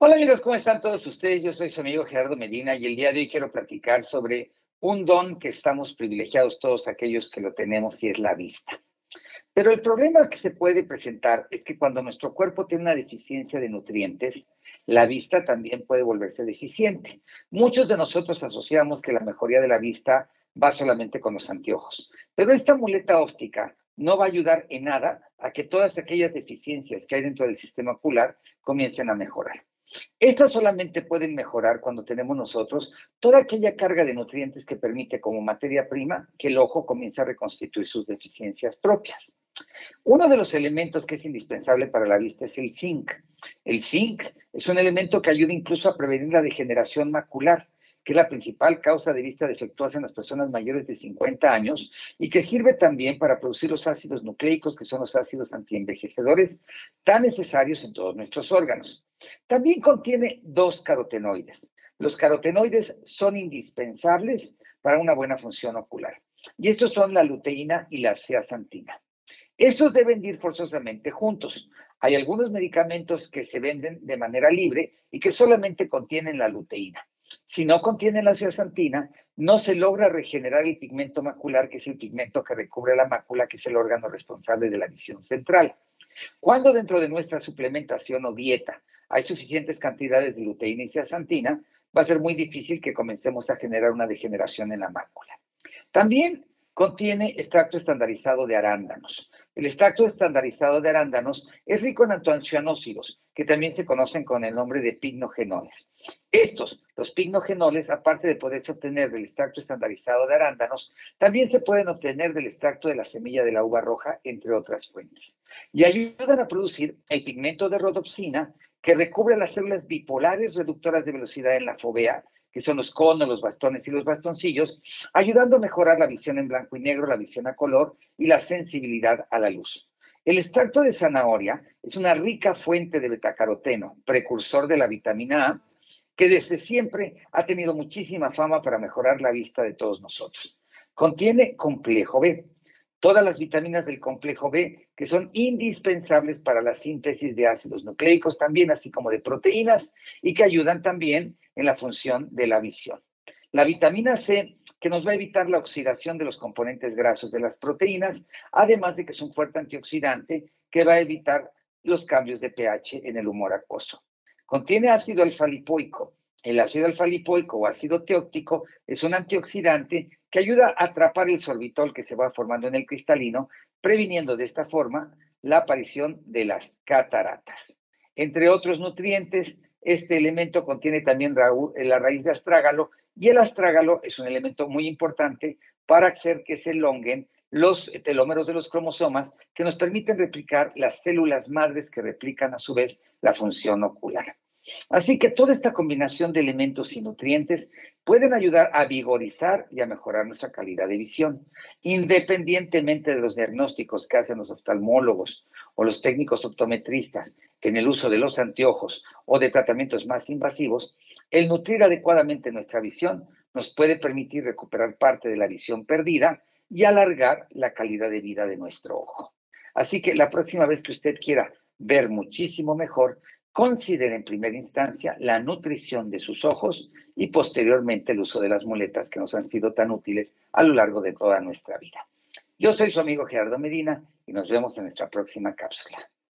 Hola amigos, ¿cómo están todos ustedes? Yo soy su amigo Gerardo Medina y el día de hoy quiero platicar sobre un don que estamos privilegiados todos aquellos que lo tenemos y es la vista. Pero el problema que se puede presentar es que cuando nuestro cuerpo tiene una deficiencia de nutrientes, la vista también puede volverse deficiente. Muchos de nosotros asociamos que la mejoría de la vista va solamente con los anteojos, pero esta muleta óptica no va a ayudar en nada a que todas aquellas deficiencias que hay dentro del sistema ocular comiencen a mejorar. Estas solamente pueden mejorar cuando tenemos nosotros toda aquella carga de nutrientes que permite como materia prima que el ojo comience a reconstituir sus deficiencias propias. Uno de los elementos que es indispensable para la vista es el zinc. El zinc es un elemento que ayuda incluso a prevenir la degeneración macular, que es la principal causa de vista defectuosa en las personas mayores de 50 años y que sirve también para producir los ácidos nucleicos, que son los ácidos antienvejecedores tan necesarios en todos nuestros órganos. También contiene dos carotenoides. Los carotenoides son indispensables para una buena función ocular. Y estos son la luteína y la zeaxantina. Estos deben ir forzosamente juntos. Hay algunos medicamentos que se venden de manera libre y que solamente contienen la luteína. Si no contienen la zeaxantina, no se logra regenerar el pigmento macular, que es el pigmento que recubre la mácula, que es el órgano responsable de la visión central. Cuando dentro de nuestra suplementación o dieta hay suficientes cantidades de luteína y zeaxantina, va a ser muy difícil que comencemos a generar una degeneración en la mácula. También contiene extracto estandarizado de arándanos. El extracto estandarizado de arándanos es rico en antoancianócidos, que también se conocen con el nombre de pignogenoles. Estos, los pignogenoles, aparte de poderse obtener del extracto estandarizado de arándanos, también se pueden obtener del extracto de la semilla de la uva roja, entre otras fuentes. Y ayudan a producir el pigmento de rodopsina, que recubre las células bipolares reductoras de velocidad en la fovea, que son los conos, los bastones y los bastoncillos, ayudando a mejorar la visión en blanco y negro, la visión a color y la sensibilidad a la luz. El extracto de zanahoria es una rica fuente de betacaroteno, precursor de la vitamina A, que desde siempre ha tenido muchísima fama para mejorar la vista de todos nosotros. Contiene complejo B, todas las vitaminas del complejo B que son indispensables para la síntesis de ácidos nucleicos también, así como de proteínas y que ayudan también en la función de la visión. La vitamina C, que nos va a evitar la oxidación de los componentes grasos de las proteínas, además de que es un fuerte antioxidante que va a evitar los cambios de pH en el humor acuoso. Contiene ácido alfa-lipoico. El ácido alfa-lipoico o ácido teóctico es un antioxidante que ayuda a atrapar el sorbitol que se va formando en el cristalino, previniendo de esta forma la aparición de las cataratas. Entre otros nutrientes, este elemento contiene también la raíz de astrágalo y el astrágalo es un elemento muy importante para hacer que se elonguen los telómeros de los cromosomas que nos permiten replicar las células madres que replican a su vez la función ocular. Así que toda esta combinación de elementos y nutrientes pueden ayudar a vigorizar y a mejorar nuestra calidad de visión, independientemente de los diagnósticos que hacen los oftalmólogos o los técnicos optometristas en el uso de los anteojos o de tratamientos más invasivos, el nutrir adecuadamente nuestra visión nos puede permitir recuperar parte de la visión perdida y alargar la calidad de vida de nuestro ojo. Así que la próxima vez que usted quiera ver muchísimo mejor, considere en primera instancia la nutrición de sus ojos y posteriormente el uso de las muletas que nos han sido tan útiles a lo largo de toda nuestra vida. Yo soy su amigo Gerardo Medina y nos vemos en nuestra próxima cápsula.